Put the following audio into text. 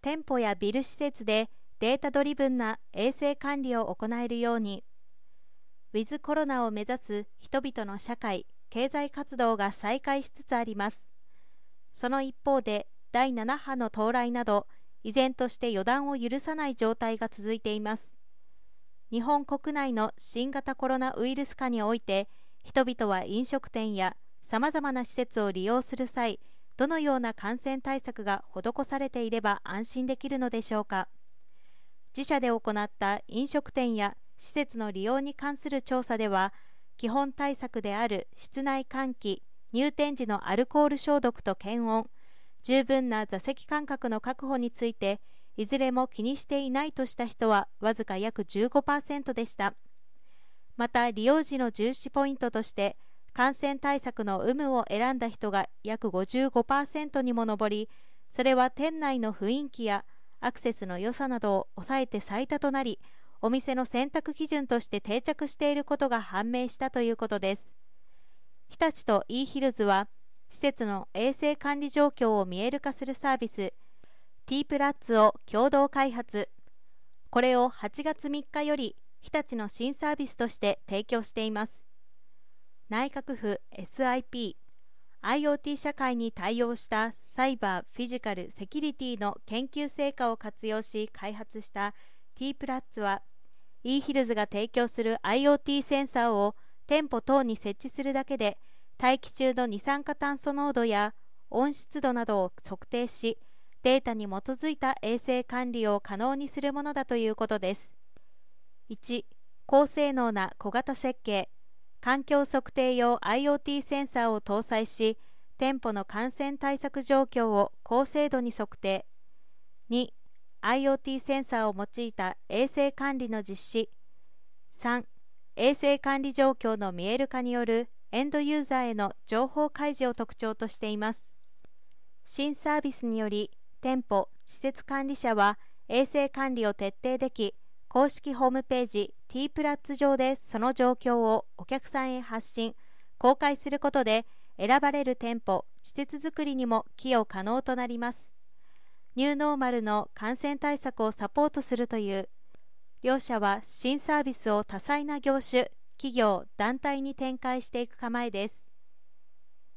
店舗やビル施設でデータドリブンな衛生管理を行えるように、ウィズコロナを目指す人々の社会、経済活動が再開しつつあります。その一方で、第7波の到来など、依然として予断を許さない状態が続いています。日本国内の新型コロナウイルス化において、人々は飲食店やさまざまな施設を利用する際、どのような感染対策が施されていれば安心できるのでしょうか？自社で行った飲食店や施設の利用に関する調査では、基本対策である室内換気、入店時のアルコール消毒と検温、十分な座席間隔の確保について、いずれも気にしていないとした人はわずか約15%でした。また、利用時の重視ポイントとして、感染対策の有無を選んだ人が約55%にも上り、それは店内の雰囲気やアクセスの良さなどを抑えて最多となり、お店の選択基準として定着していることが判明したということです。日立と e ヒルズは、施設の衛生管理状況を見える化するサービス T プラッツを共同開発これを8月3日より日立の新サービスとして提供しています内閣府 SIP IoT 社会に対応したサイバー・フィジカル・セキュリティの研究成果を活用し開発した T プラッツは e ヒルズが提供する IoT センサーを店舗等に設置するだけで大気中の二酸化炭素濃度や温湿度などを測定しデータに基づいた衛生管理を可能にするものだということです。1高性能な小型設計。環境測定用 IoT センサーを搭載し店舗の感染対策状況を高精度に測定。2IoT センサーを用いた衛生管理の実施。3衛生管理状況の見える化によるエンドユーザーへの情報開示を特徴としています。新サービスにより店舗施設管理者は衛生管理を徹底でき公式ホームページ T プラッツ上でその状況をお客さんへ発信公開することで選ばれる店舗施設づくりにも寄与可能となります。ニューノーマルの感染対策をサポートするという両社は新サービスを多彩な業種企業団体に展開していく構えです。